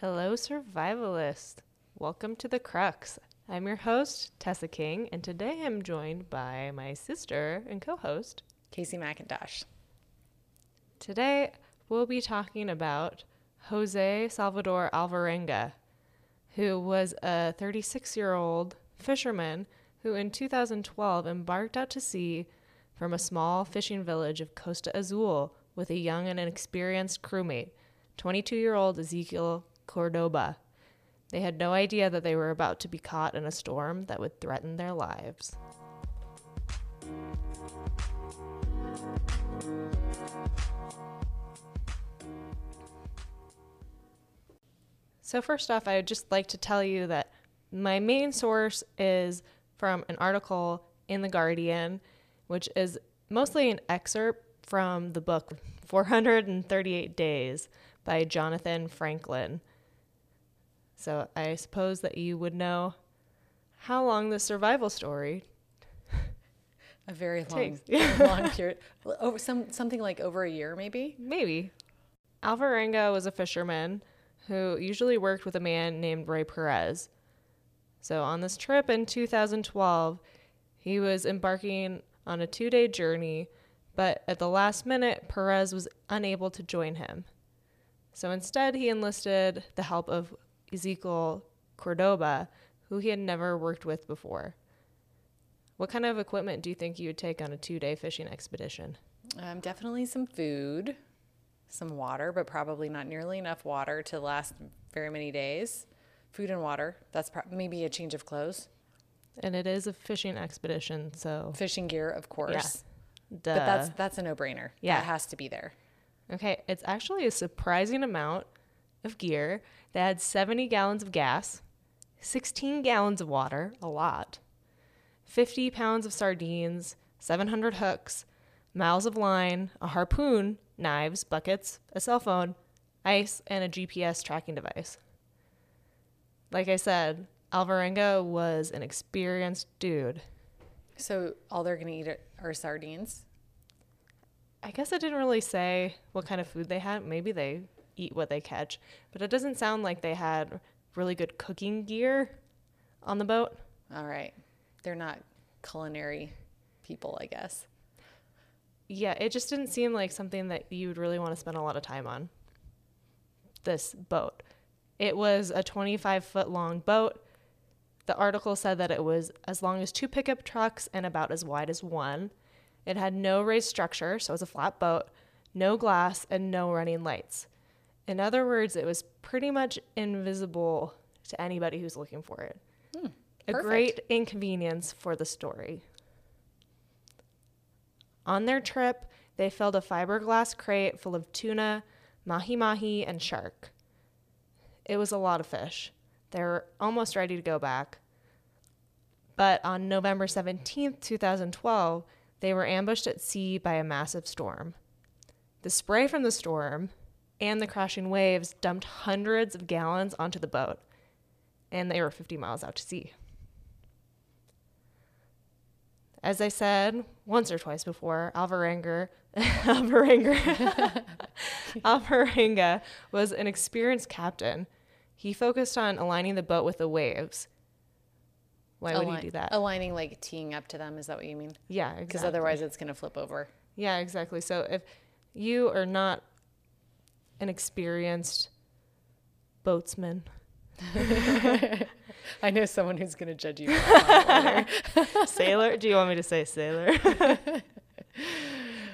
Hello, survivalist. Welcome to the Crux. I'm your host, Tessa King, and today I'm joined by my sister and co host, Kaycee McIntosh. Today we'll be talking about Jose Salvador Alvarenga, who was a 36 year old fisherman who in 2012 embarked out to sea from a small fishing village of Costa Azul with a young and inexperienced crewmate, 22 year old Ezequiel Cordoba. They had no idea that they were about to be caught in a storm that would threaten their lives. So, first off, I would just like to tell you that my main source is from an article in The Guardian, which is mostly an excerpt from the book 438 Days by Jonathan Franklin. So, I suppose that you would know how long the survival story A very long, long period. Over some something like over a year, maybe. Maybe. Alvarenga was a fisherman who usually worked with a man named Ray Perez. So on this trip in 2012, he was embarking on a two day journey, but at the last minute, Perez was unable to join him. So instead, he enlisted the help of Ezequiel Cordoba, who he had never worked with before. What kind of equipment do you think you would take on a two day fishing expedition? Um, definitely some food, some water, but probably not nearly enough water to last very many days. Food and water. That's pro- maybe a change of clothes. And it is a fishing expedition, so Fishing gear, of course. duh. But that's that's a no brainer. Yeah. that has to be there. okay. It's actually a surprising amount of gear. They had 70 gallons of gas, 16 gallons of water, a lot, 50 pounds of sardines, 700 hooks, miles of line, a harpoon, knives, buckets, a cell phone, ice, and a GPS tracking device. Like I said, Alvarenga was an experienced dude. So all they're gonna eat are, sardines. I guess it didn't really say what kind of food they had. Maybe they eat what they catch, but it doesn't sound like they had really good cooking gear on the boat. All right, they're not culinary people, I guess. Yeah, it just didn't seem like something that you would really want to spend a lot of time on. This boat. It was a 25 foot long boat. The article said that it was as long as two pickup trucks and about as wide as one. It had no raised structure, so it was a flat boat, no glass, and no running lights. In other words, it was pretty much invisible to anybody who's looking for it. Hmm, a great inconvenience for the story. On their trip, they filled a fiberglass crate full of tuna, mahi mahi, and shark. It was a lot of fish. They were almost ready to go back. But on November 17th, 2012, they were ambushed at sea by a massive storm. The spray from the storm and the crashing waves dumped hundreds of gallons onto the boat, and they were 50 miles out to sea. As I said once or twice before, Alvarenga, Alvarenga, Alvarenga was an experienced captain. He focused on aligning the boat with the waves. Why would he do that? Aligning, like teeing up to them. Is that what you mean? yeah, Because exactly. otherwise, it's gonna flip over. Yeah, exactly. So if you are not an experienced boatsman, I know someone who's gonna judge you. for that later. sailor, do you want me to say sailor?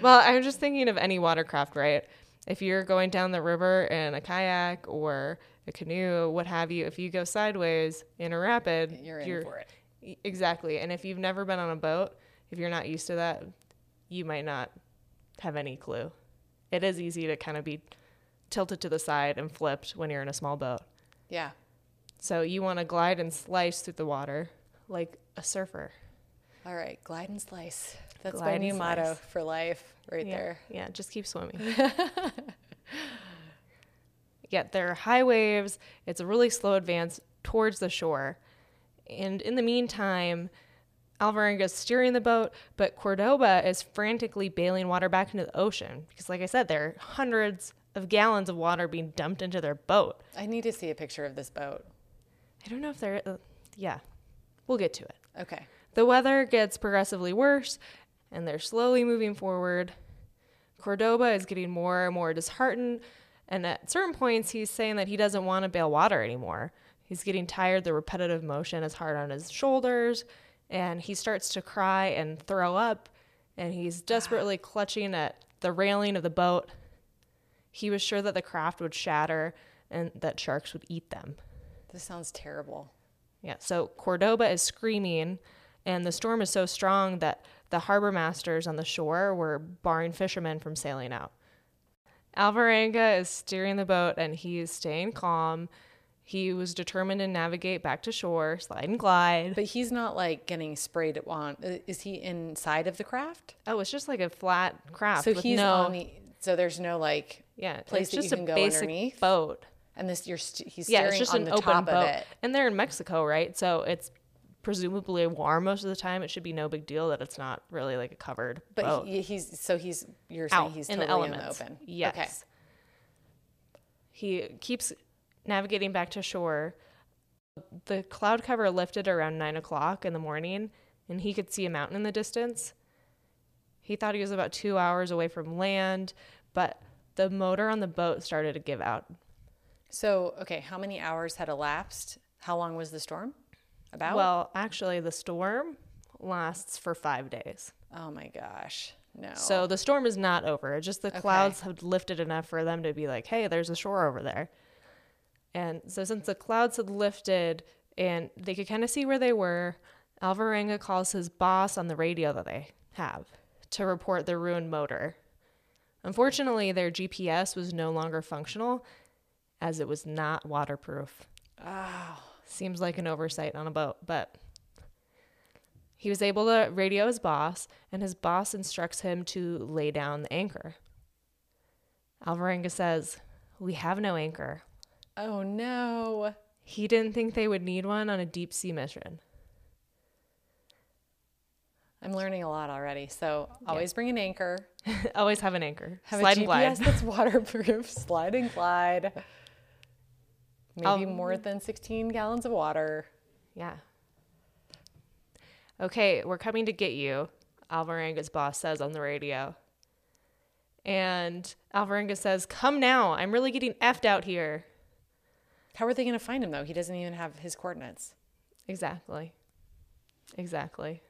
well, I'm just thinking of any watercraft, right? If you're going down the river in a kayak or a canoe, what have you, if you go sideways in a rapid, You're in for it. Exactly. And if you've never been on a boat, if you're not used to that, you might not have any clue. It is easy to kind of be tilted to the side and flipped when you're in a small boat. Yeah. So you want to glide and slice through the water like a surfer. All right. Glide and slice. That's Glide my new motto slice. for life, right yeah. there. Yeah, just keep swimming. yeah, there are high waves. It's a really slow advance towards the shore. And in the meantime, Alvarenga is steering the boat, but Cordoba is frantically bailing water back into the ocean because, like I said, there are hundreds of gallons of water being dumped into their boat. I need to see a picture of this boat. I don't know if they're, uh, yeah, we'll get to it. Okay. The weather gets progressively worse and they're slowly moving forward. Cordoba is getting more and more disheartened. And at certain points, he's saying that he doesn't want to bail water anymore. He's getting tired. The repetitive motion is hard on his shoulders. And he starts to cry and throw up. And he's desperately clutching at the railing of the boat. He was sure that the craft would shatter and that sharks would eat them. This sounds terrible. Yeah, so Cordoba is screaming, and the storm is so strong that the harbor masters on the shore were barring fishermen from sailing out. Alvarenga is steering the boat and he's staying calm. He was determined to navigate back to shore, slide and glide. But he's not like getting sprayed at uh, Is he inside of the craft? Oh, it's just like a flat craft So with he's no, on the. So there's no like. Yeah, place it's that you just can a go basic underneath? boat. And this you're st- he's Yeah, it's just on an the open top boat, of it. and they're in Mexico, right? So it's presumably warm most of the time. It should be no big deal that it's not really like a covered But boat. he, he's so he's you're saying out he's in totally the elements. in the open. Yes. Okay. He keeps navigating back to shore. The cloud cover lifted around nine o'clock in the morning, and he could see a mountain in the distance. He thought he was about two hours away from land, but the motor on the boat started to give out. So okay, how many hours had elapsed? How long was the storm? About. Well, actually, the storm lasts for five days. oh my gosh, no. So the storm is not over. Just the clouds have lifted enough for them to be like, hey, there's a shore over there. And so since the clouds had lifted and they could kind of see where they were, Alvarenga calls his boss on the radio that they have to report the ruined motor. Unfortunately, their GPS was no longer functional as it was not waterproof. oh, Seems like an oversight on a boat, but he was able to radio his boss, and his boss instructs him to lay down the anchor. Alvarenga says, We have no anchor. oh no. He didn't think they would need one on a deep sea mission. I'm learning a lot already. So always bring an anchor. Always have an anchor. Have Slide a and GPS glide. that's waterproof. Slide and glide. Maybe Um, more than 16 gallons of water. Yeah. Okay, we're coming to get you, Alvarenga's boss says on the radio. And Alvarenga says, Come now. I'm really getting effed out here. How are they going to find him though? He doesn't even have his coordinates. Exactly. Exactly.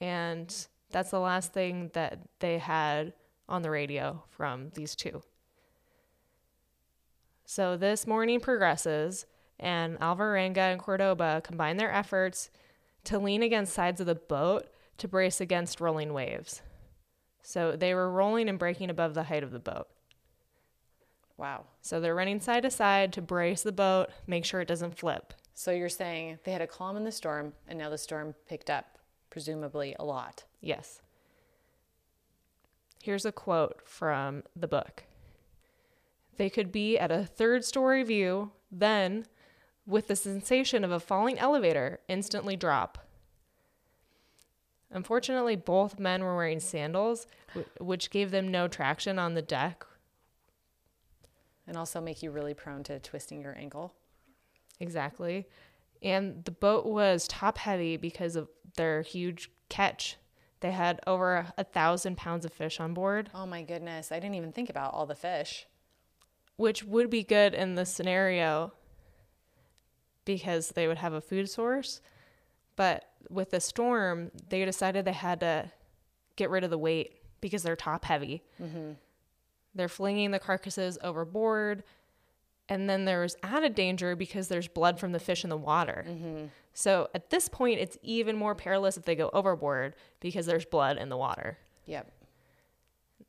And that's the last thing that they had on the radio from these two. So this morning progresses, and Alvarenga and Cordoba combine their efforts to lean against sides of the boat to brace against rolling waves. So they were rolling and breaking above the height of the boat. Wow. So they're running side to side to brace the boat, make sure it doesn't flip. So you're saying they had a calm in the storm and now the storm picked up, presumably a lot. Yes. Here's a quote from the book. They could be at a third story view, then, with the sensation of a falling elevator, instantly drop. Unfortunately, both men were wearing sandals, which gave them no traction on the deck. And also make you really prone to twisting your ankle. Exactly. And the boat was top heavy because of their huge catch. They had over a, thousand pounds of fish on board. Oh my goodness. I didn't even think about all the fish. which would be good in this scenario because they would have a food source. But with the storm, they decided they had to get rid of the weight because they're top heavy. Mm-hmm. They're flinging the carcasses overboard. And then there's added danger because there's blood from the fish in the water. So at this point, it's even more perilous if they go overboard because there's blood in the water. Yep.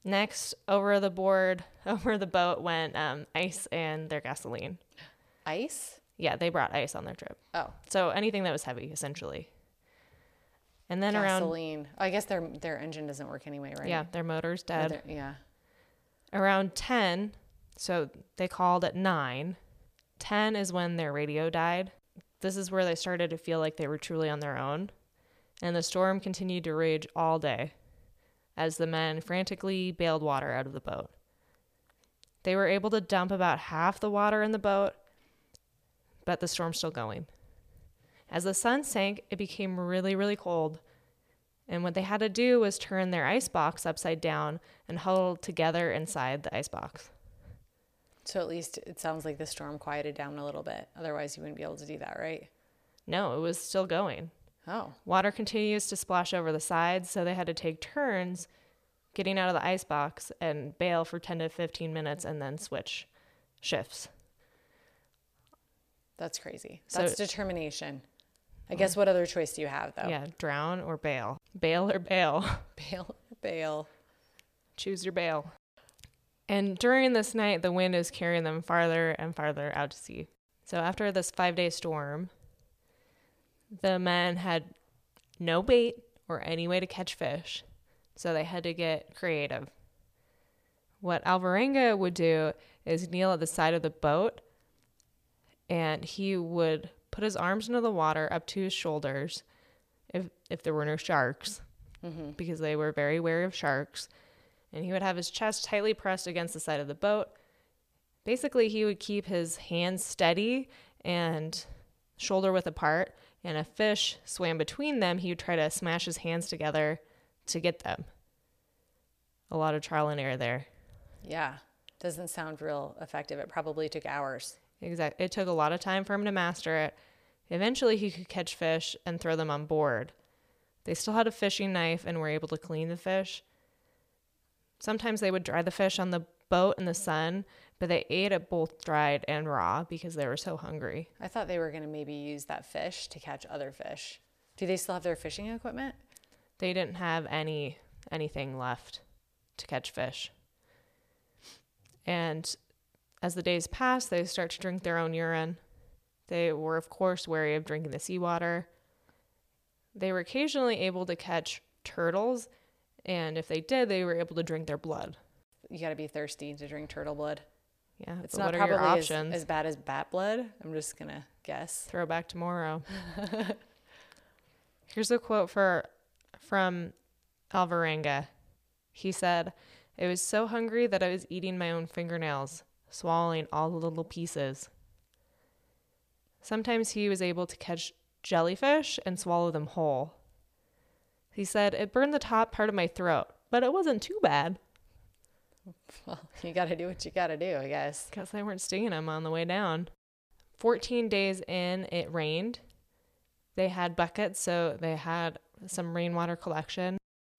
Next, over the board, over the boat went um, ice and their gasoline. Ice? Yeah, they brought ice on their trip. Oh, So anything that was heavy, essentially. And then around, gasoline. I guess their their engine doesn't work anyway, right? yeah, their motor's dead. their- yeah. Around 10, so they called at 9. 10 is when their radio died. This is where they started to feel like they were truly on their own. And the storm continued to rage all day as the men frantically bailed water out of the boat. They were able to dump about half the water in the boat, but the storm's still going. As the sun sank, it became really, really cold. And what they had to do was turn their ice box upside down and huddle together inside the ice box. So at least it sounds like the storm quieted down a little bit. Otherwise, you wouldn't be able to do that, right? No, it was still going. Oh, Water continues to splash over the sides, so they had to take turns getting out of the ice box and bail for 10 to 15 minutes and then switch shifts. that's crazy. So- That's determination. I guess mm. what other choice do you have, though? Yeah, drown or bail. Bail or bail. Bail, bail. Choose your bail. And during this night, the wind is carrying them farther and farther out to sea. So after this five day storm, the men had no bait or any way to catch fish. So they had to get creative. What Alvarenga would do is kneel at the side of the boat and he would put his arms into the water up to his shoulders if, if there were no sharks mm-hmm. because they were very wary of sharks. And he would have his chest tightly pressed against the side of the boat. Basically, he would keep his hands steady and shoulder width apart. And a fish swam between them, he would try to smash his hands together to get them. A lot of trial and error there. Yeah. Doesn't sound real effective. It probably took hours. Exactly. It took a lot of time for him to master it. Eventually, he could catch fish and throw them on board. They still had a fishing knife and were able to clean the fish. Sometimes they would dry the fish on the boat in the sun, but they ate it both dried and raw because they were so hungry. I thought they were going to maybe use that fish to catch other fish. Do they still have their fishing equipment? They didn't have any anything left to catch fish. And as the days passed, they start to drink their own urine. They were, of course, wary of drinking the seawater. They were occasionally able to catch turtles, and if they did, they were able to drink their blood. You got to be thirsty to drink turtle blood. Yeah, It's not what are probably your as, options? as bad as bat blood. I'm just going to guess. Throwback tomorrow. Here's a quote for from Alvarenga. He said, "I was so hungry that I was eating my own fingernails, swallowing all the little pieces. Sometimes he was able to catch jellyfish and swallow them whole. He said, It burned the top part of my throat, but it wasn't too bad Well, you got to do what you got to do, I guess. because they weren't stinging him on the way down. 14 days in, it rained. They had buckets, so they had some rainwater collection.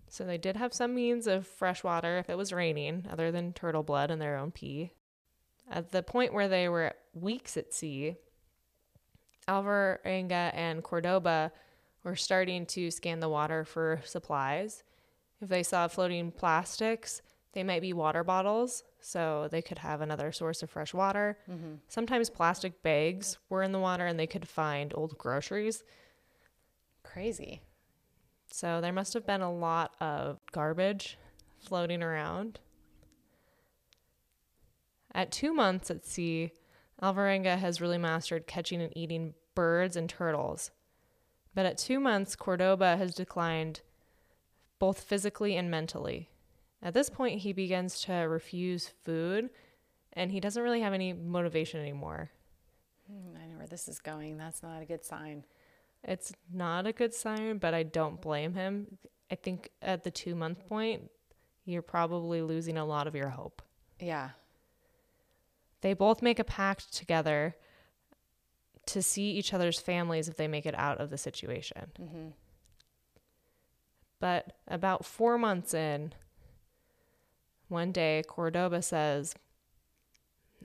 So they did have some means of fresh water if it was raining, other than turtle blood and their own pee. At the point where they were weeks at sea, Alvarenga and Cordoba were starting to scan the water for supplies. If they saw floating plastics, they might be water bottles, so they could have another source of fresh water. Mm-hmm. Sometimes plastic bags were in the water and they could find old groceries. Crazy. So there must have been a lot of garbage floating around. At two months at sea, Alvarenga has really mastered catching and eating birds and turtles. But at two months, Cordoba has declined both physically and mentally. At this point, he begins to refuse food and he doesn't really have any motivation anymore. Hmm, I know where this is going. That's not a good sign. It's not a good sign, but I don't blame him. I think at the two month point, you're probably losing a lot of your hope. Yeah. They both make a pact together to see each other's families if they make it out of the situation. Mm-hmm. But about four months in, one day, Cordoba says,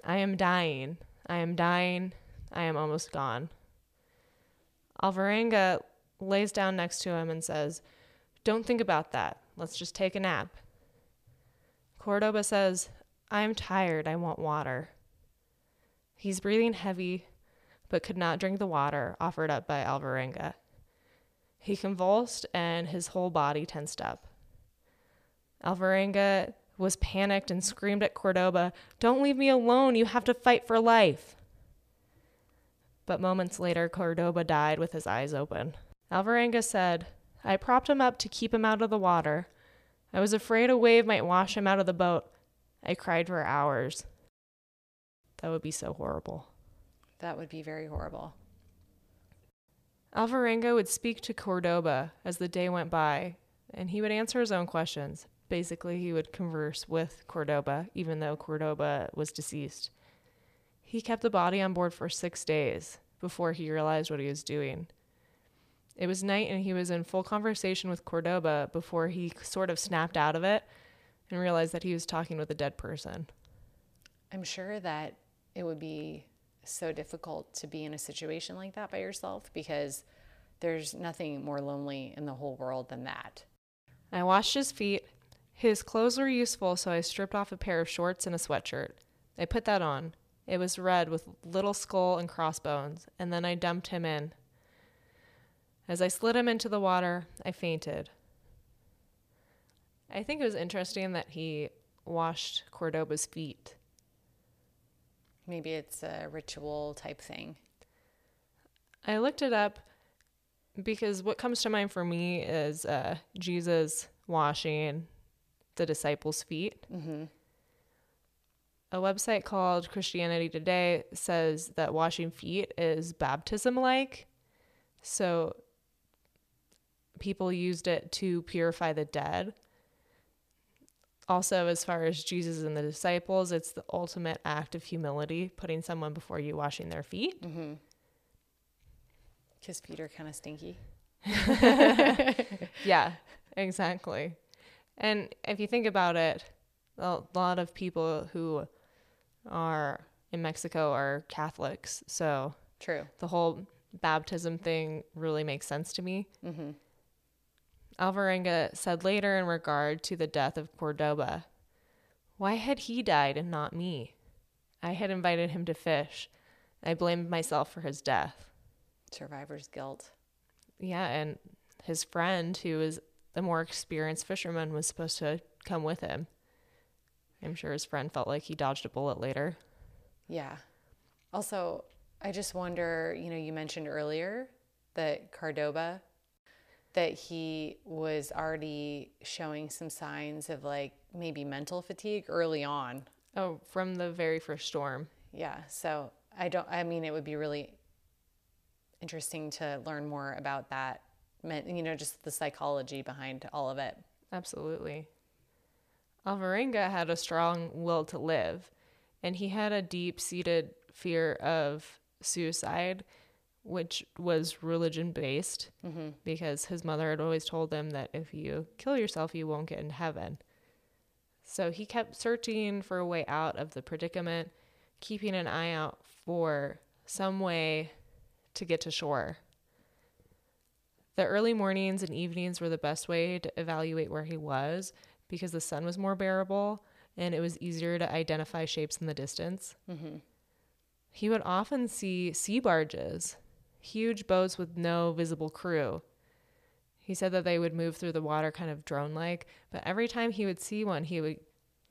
I am dying. I am dying. I am almost gone. Alvarenga lays down next to him and says, Don't think about that. Let's just take a nap. Cordoba says, I am tired. I want water. He's breathing heavy, but could not drink the water offered up by Alvarenga. He convulsed and his whole body tensed up. Alvarenga was panicked and screamed at Cordoba, Don't leave me alone. You have to fight for life. But moments later, Cordoba died with his eyes open. Alvarenga said, I propped him up to keep him out of the water. I was afraid a wave might wash him out of the boat. I cried for hours. That would be so horrible. That would be very horrible. Alvarenga would speak to Cordoba as the day went by, and he would answer his own questions. Basically, he would converse with Cordoba, even though Cordoba was deceased. He kept the body on board for six days before he realized what he was doing. It was night, and he was in full conversation with Cordoba before he sort of snapped out of it and realized that he was talking with a dead person. I'm sure that it would be so difficult to be in a situation like that by yourself because there's nothing more lonely in the whole world than that. I washed his feet. His clothes were useful, so I stripped off a pair of shorts and a sweatshirt. I put that on. It was red with little skull and crossbones, and then I dumped him in. As I slid him into the water, I fainted. I think it was interesting that he washed Cordoba's feet. Maybe it's a ritual type thing. I looked it up because what comes to mind for me is uh, Jesus washing the disciples' feet. Mm-hmm. A website called Christianity Today says that washing feet is baptism like. So people used it to purify the dead. Also, as far as Jesus and the disciples, it's the ultimate act of humility, putting someone before you washing their feet. Mm-hmm. Because are kind of stinky. yeah, exactly. And if you think about it, a lot of people who are in Mexico are Catholics. So True. the whole baptism thing really makes sense to me. Mm-hmm. Alvarenga said later in regard to the death of Cordoba, Why had he died and not me? I had invited him to fish. I blamed myself for his death. Survivor's guilt. Yeah, and his friend, who was the more experienced fisherman, was supposed to come with him. I'm sure his friend felt like he dodged a bullet later. Yeah. Also, I just wonder, you know, you mentioned earlier that Cordoba, that he was already showing some signs of like maybe mental fatigue early on. Oh, from the very first storm. Yeah. So I don't, I mean, it would be really interesting to learn more about that, you know, just the psychology behind all of it. Absolutely. Alvarenga had a strong will to live, and he had a deep seated fear of suicide, which was religion based Mm-hmm. because his mother had always told him that if you kill yourself, you won't get in heaven. So he kept searching for a way out of the predicament, keeping an eye out for some way to get to shore. The early mornings and evenings were the best way to evaluate where he was because the sun was more bearable and it was easier to identify shapes in the distance. Mm-hmm. He would often see sea barges, huge boats with no visible crew. He said that they would move through the water kind of drone like, but every time he would see one, he would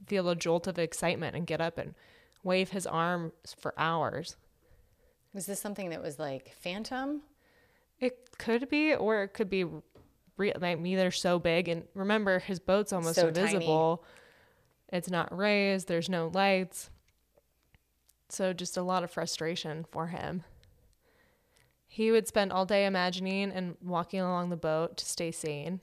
feel a jolt of excitement and get up and wave his arms for hours. Was this something that was like phantom? It could be, or it could be real. Like, maybe they're so big, and remember, his boat's almost So tiny. invisible. It's not raised. There's no lights. So just a lot of frustration for him. He would spend all day imagining and walking along the boat to stay sane.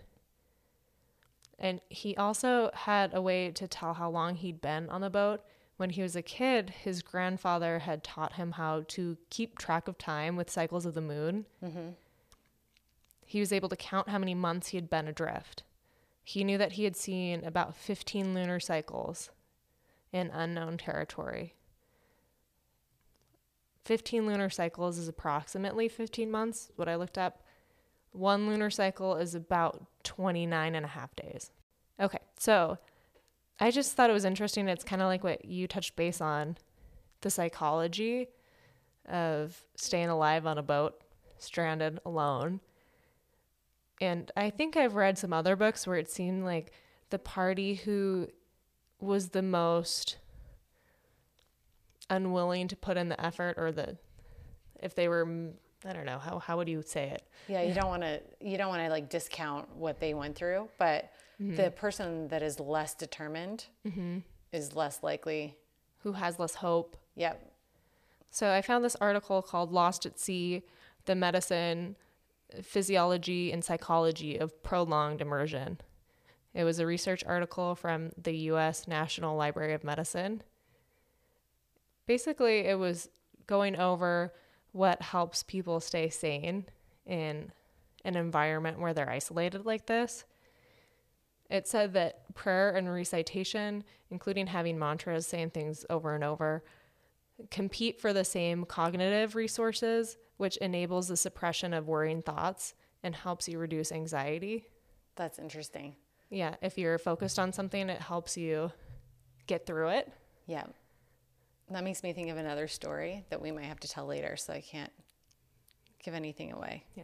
And he also had a way to tell how long he'd been on the boat. When he was a kid, his grandfather had taught him how to keep track of time with cycles of the moon. Mm-hmm. He was able to count how many months he had been adrift. He knew that he had seen about 15 lunar cycles in unknown territory. 15 lunar cycles is approximately 15 months, what I looked up. One lunar cycle is about 29 and a half days. Okay, so I just thought it was interesting. It's kind of like what you touched base on the psychology of staying alive on a boat, stranded alone. And I think I've read some other books where it seemed like the party who was the most unwilling to put in the effort or the if they were I don't know how how would you say it? Yeah, you don't want to you don't want to like discount what they went through, but mm-hmm. the person that is less determined mm-hmm. is less likely. Who has less hope? Yep, So I found this article called Lost at Sea The Medicine, Physiology, and Psychology of Prolonged Immersion. It was a research article from the US National Library of Medicine. Basically, it was going over what helps people stay sane in an environment where they're isolated like this. It said that prayer and recitation, including having mantras, saying things over and over, compete for the same cognitive resources, which enables the suppression of worrying thoughts and helps you reduce anxiety. That's interesting. Yeah, if you're focused on something, it helps you get through it. Yeah. That makes me think of another story that we might have to tell later, so I can't give anything away. Yeah.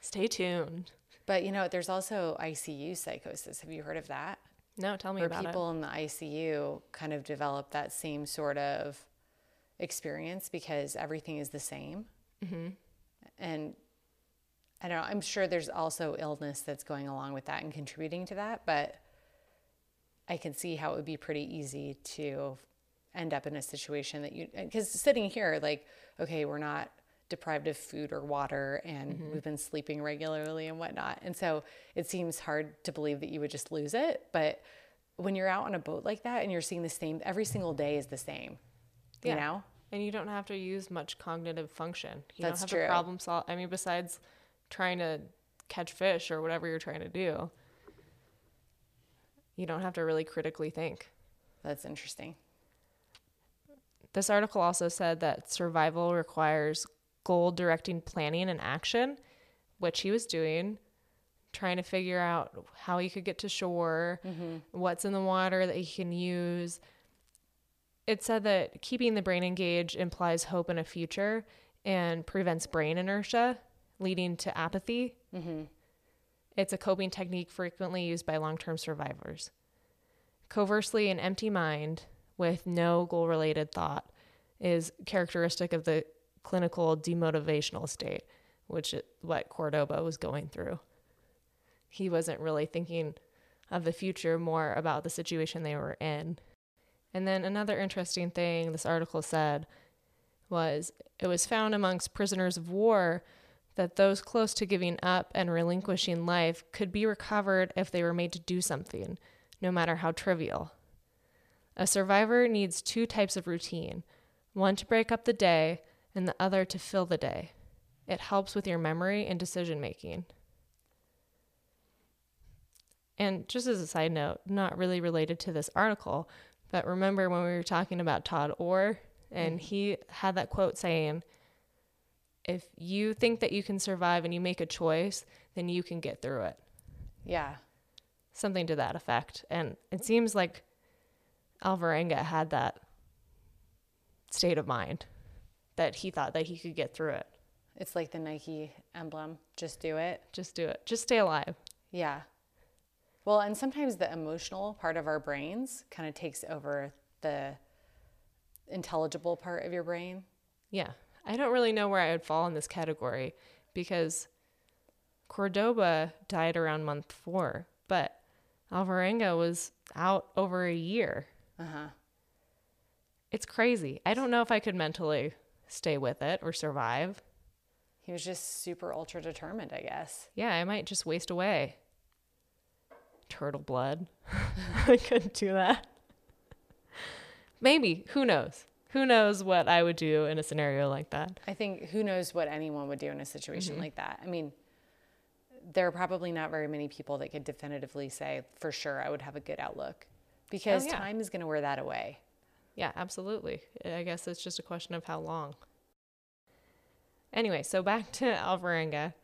Stay tuned. But you know, there's also ICU psychosis. Have you heard of that? No, tell me Where about people in the ICU kind of develop that same sort of experience because everything is the same. Mm-hmm. And I don't know, I'm sure there's also illness that's going along with that and contributing to that, but I can see how it would be pretty easy to end up in a situation that you, because sitting here, like, okay, we're not deprived of food or water and Mm-hmm. we've been sleeping regularly and whatnot. And so it seems hard to believe that you would just lose it. But when you're out on a boat like that and you're seeing the same, every single day is the same, you know? And you don't have to use much cognitive function. You That's don't have true. to problem solve. I mean, besides trying to catch fish or whatever you're trying to do, you don't have to really critically think. That's interesting. This article also said that survival requires goal directing planning and action, which he was doing, trying to figure out how he could get to shore, mm-hmm. what's in the water that he can use. It said that keeping the brain engaged implies hope in a future and prevents brain inertia, leading to apathy. Mm-hmm. It's a coping technique frequently used by long term survivors. Conversely, an empty mind with no goal related thought is characteristic of the clinical demotivational state, which is what Cordoba was going through. He wasn't really thinking of the future, more about the situation they were in. And then another interesting thing this article said was it was found amongst prisoners of war that those close to giving up and relinquishing life could be recovered if they were made to do something, no matter how trivial. A survivor needs two types of routine one to break up the day, and the other to fill the day. It helps with your memory and decision making. And just as a side note, not really related to this article, but remember when we were talking about Todd Orr, and he had that quote saying, if you think that you can survive and you make a choice, then you can get through it. Yeah. Something to that effect. And it seems like Alvarenga had that state of mind that he thought that he could get through it. It's like the Nike emblem. Just do it. Just do it. Just stay alive. Yeah. Well, and sometimes the emotional part of our brains kind of takes over the intelligible part of your brain. Yeah. I don't really know where I would fall in this category because Cordoba died around month four, but Alvarenga was out over a year. Uh huh. It's crazy. I don't know if I could mentally stay with it or survive. He was just super ultra determined, I guess. Yeah, I might just waste away. Turtle blood. I couldn't do that. Maybe. Who knows? Who knows what I would do in a scenario like that? I think who knows what anyone would do in a situation like that. I mean, there are probably not very many people that could definitively say for sure I would have a good outlook Oh, because yeah. time is going to wear that away. Yeah, absolutely. I guess it's just a question of how long. Anyway, so back to Alvarenga.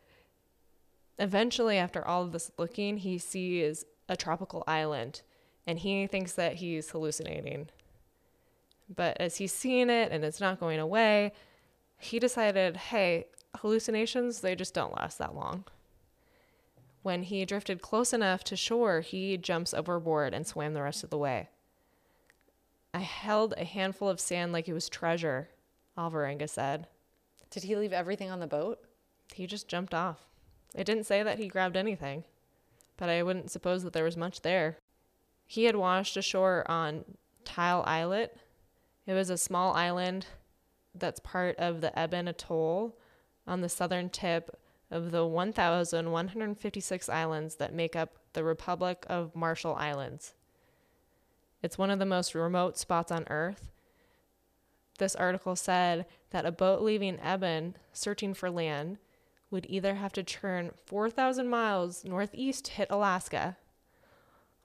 Eventually, after all of this looking, he sees a tropical island and he thinks that he's hallucinating. But as he's seeing it and it's not going away, he decided hey, hallucinations, they just don't last that long. When he drifted close enough to shore, he jumps overboard and swam the rest of the way. I held a handful of sand like it was treasure, Alvarenga said. Did he leave everything on the boat? He just jumped off. It didn't say that he grabbed anything, but I wouldn't suppose that there was much there. He had washed ashore on Tile Islet. It was a small island that's part of the Ebon Atoll on the southern tip of the 1,156 islands that make up the Republic of Marshall Islands. It's one of the most remote spots on Earth. This article said that a boat leaving Ebon searching for land would either have to turn 4,000 miles northeast to hit Alaska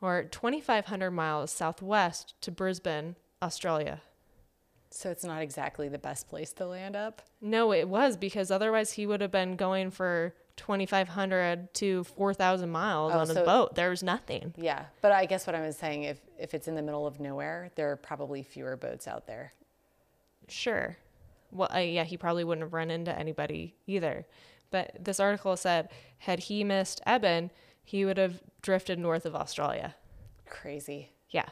or 2,500 miles southwest to Brisbane, Australia. So it's not exactly the best place to land up. No, it was because otherwise he would have been going for 2,500 to 4,000 miles Oh, on so- a boat. There was nothing. Yeah, but I guess what I was saying, if if it's in the middle of nowhere, there are probably fewer boats out there. Sure. Well, uh, yeah, he probably wouldn't have run into anybody either. But this article said had he missed Ebon, he would have drifted north of Australia. Crazy. Yeah.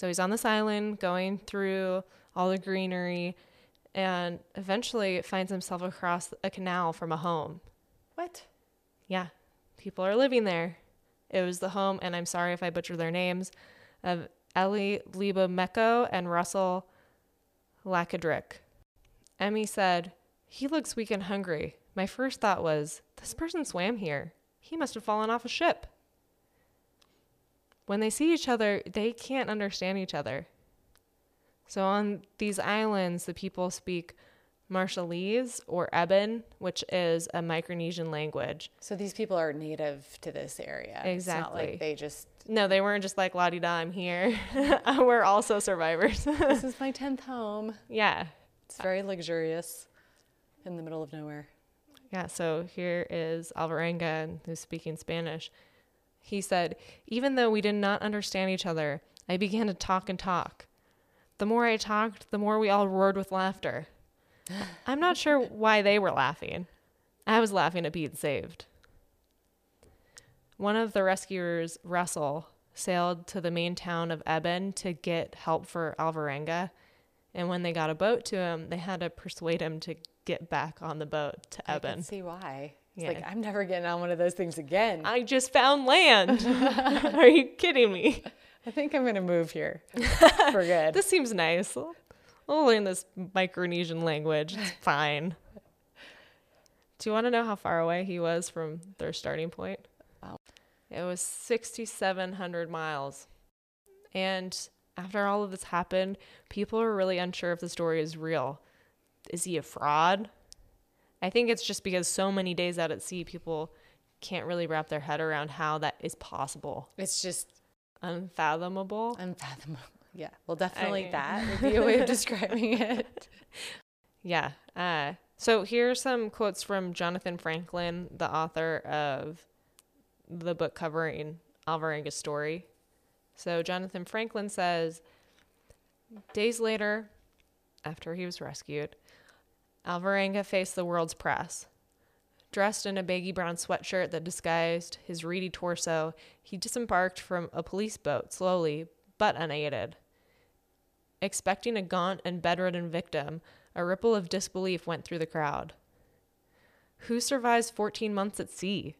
So he's on this island going through all the greenery and eventually finds himself across a canal from a home. What? Yeah, people are living there. It was the home, and I'm sorry if I butcher their names, of Ellie Libameko and Russell Lakadrick. Emmy said, He looks weak and hungry. My first thought was, This person swam here. He must have fallen off a ship. When they see each other, they can't understand each other. So on these islands, the people speak Marshallese or Ebon, which is a Micronesian language. So these people are native to this area. It's not Exactly. like they just. No, they weren't just like la di da, I'm here. We're also survivors. This is my tenth home. yeah. It's very luxurious, in the middle of nowhere. Yeah. So here is Alvarenga, who's speaking Spanish. He said, Even though we did not understand each other, I began to talk and talk. The more I talked, the more we all roared with laughter. I'm not sure why they were laughing. I was laughing at being saved. One of the rescuers, Russell, sailed to the main town of Ebon to get help for Alvarenga. And when they got a boat to him, they had to persuade him to get back on the boat to Ebon. I can see why. It's Yeah. like I'm never getting on one of those things again. I, just found land. Are you kidding me? I think I'm gonna move here for good. This seems nice. I'll I'll learn this Micronesian language. It's fine. Do you want to know how far away he was from their starting point? Wow. It was 6,700 miles. And after all of this happened, people are really unsure if the story is real. Is he a fraud? I think it's just because so many days out at sea, people can't really wrap their head around how that is possible. It's just Unfathomable. unfathomable. Yeah. Well, definitely I- that would be a way of describing it. Yeah. Uh, so here are some quotes from Jonathan Franklin, the author of the book covering Alvarenga's story. So Jonathan Franklin says, days later, after he was rescued, Alvarenga faced the world's press. Dressed in a baggy brown sweatshirt that disguised his reedy torso, he disembarked from a police boat slowly but unaided. Expecting a gaunt and bedridden victim, a ripple of disbelief went through the crowd. Who survives 14 months at sea?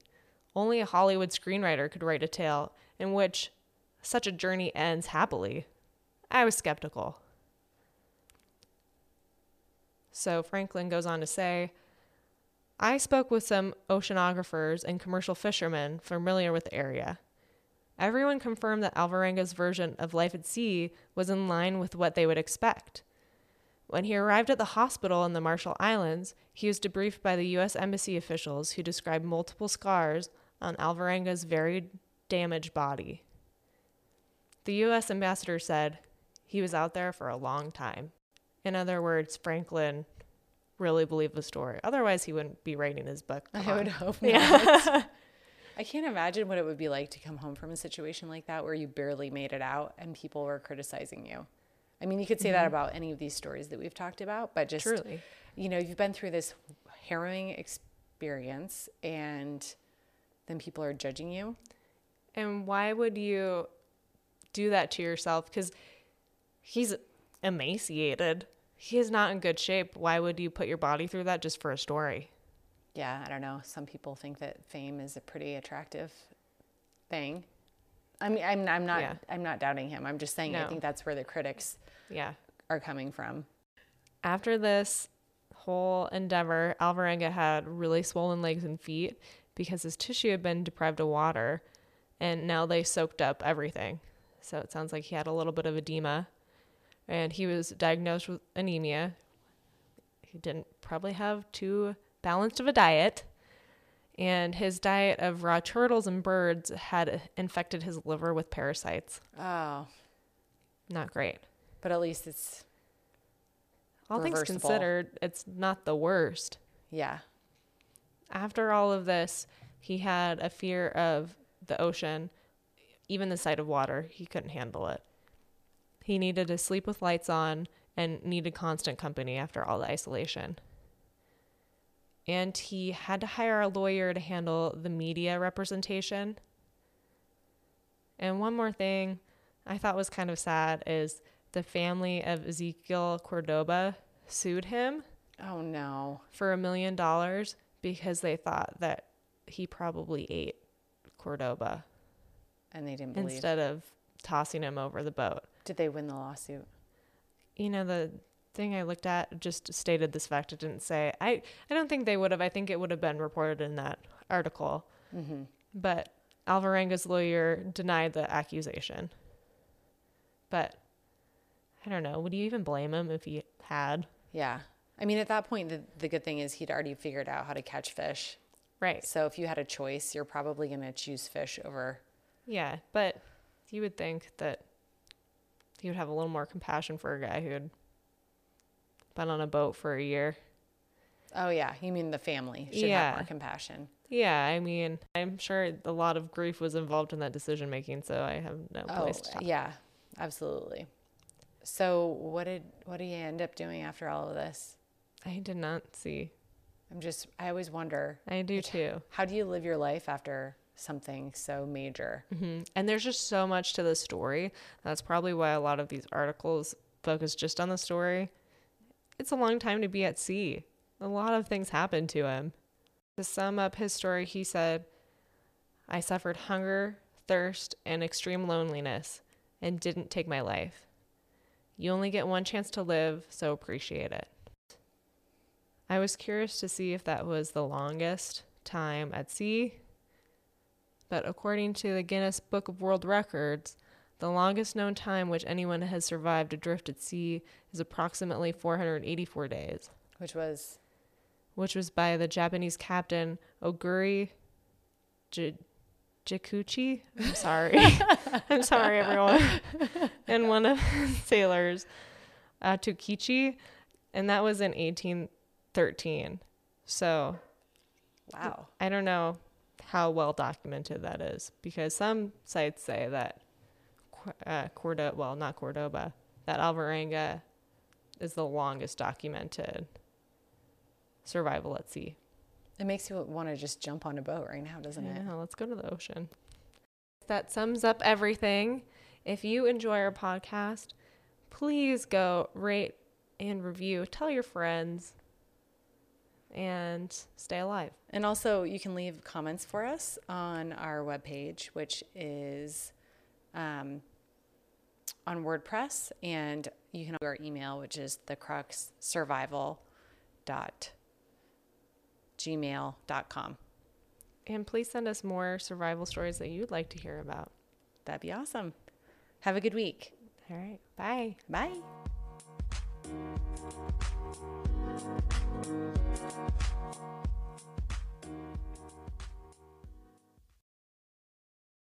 Only a Hollywood screenwriter could write a tale in which such a journey ends happily. I was skeptical. So Franklin goes on to say, I spoke with some oceanographers and commercial fishermen familiar with the area. Everyone confirmed that Alvarenga's version of life at sea was in line with what they would expect. When he arrived at the hospital in the Marshall Islands, he was debriefed by the U.S. Embassy officials who described multiple scars on Alvarenga's very damaged body. The U.S. ambassador said he was out there for a long time. In other words, Franklin really believed the story. Otherwise, he wouldn't be writing his book. Come I on. would hope not. Yeah. I can't imagine what it would be like to come home from a situation like that where you barely made it out and people were criticizing you. I mean, you could say that mm-hmm. about any of these stories that we've talked about, but just Truly. you know, you've been through this harrowing experience and then people are judging you. And why would you do that to yourself? Because he's emaciated. He is not in good shape. Why would you put your body through that just for a story? Yeah, I don't know. Some people think that fame is a pretty attractive thing. I mean, I'm, I'm not Yeah. I'm not doubting him. I'm just saying I think that's where the critics Yeah. are coming from. After this whole endeavor, Alvarenga had really swollen legs and feet because his tissue had been deprived of water and now they soaked up everything. So it sounds like he had a little bit of edema and he was diagnosed with anemia. He didn't probably have too balanced of a diet. And his diet of raw turtles and birds had infected his liver with parasites. Oh, Not great. but at least it's All things considered, it's not the worst. yeah. After all of this, he had a fear of the ocean, even the sight of water. He couldn't handle it. He needed to sleep with lights on and needed constant company after all the isolation. And he had to hire a lawyer to handle the media representation. And one more thing I thought was kind of sad is the family of Ezequiel Cordoba sued him Oh no. for a million dollars because they thought that he probably ate Cordoba And they didn't believe. instead of tossing him over the boat. Did they win the lawsuit? You know, the thing I looked at just stated this fact. It didn't say. I, I don't think they would have. I think it would have been reported in that article. Mm-hmm. But Alvarenga's lawyer denied the accusation. But I don't know. Would you even blame him if he had? Yeah. I mean, at that point, the, the good thing is he'd already figured out how to catch fish. Right. So if you had a choice, you're probably going to choose fish over. Yeah, but you would think that he would have a little more compassion for a guy who had been on a boat for a year. Oh, yeah. You mean the family should Yeah. have more compassion. Yeah, I mean, I'm sure a lot of grief was involved in that decision making, so I have no Oh, place to talk. yeah. Absolutely. So what did what did you end up doing after all of this? I did not see. I'm just I always wonder I do too. how do you live your life after something so major? hmm And there's just so much to the story. That's probably why a lot of these articles focus just on the story. It's a long time to be at sea. A lot of things happened to him. To sum up his story, he said, I suffered hunger, thirst, and extreme loneliness and didn't take my life. You only get one chance to live, so appreciate it. I was curious to see if that was the longest time at sea but according to the Guinness Book of World Records, the longest known time which anyone has survived adrift at sea is approximately 484 days, Which was which was by the Japanese captain Oguri J- Jikuchi. I'm sorry. I'm sorry, everyone. and one of his sailors, uh, Tukichi, and that was in 1813. So wow. I don't know how well documented that is because some sites say that uh, Cordoba, well, not Cordoba, that Alvarenga is the longest documented survival at sea. It makes you want to just jump on a boat right now, doesn't it? Yeah, let's go to the ocean. That sums up everything. If you enjoy our podcast, please go rate and review. Tell your friends and stay alive. And also, you can leave comments for us on our webpage, which is um, on WordPress. And you can our email, which is thecruxsurvival.gmail.com. And please send us more survival stories that you'd like to hear about. That'd be awesome. Have a good week. All right. Bye. Bye. Thank you.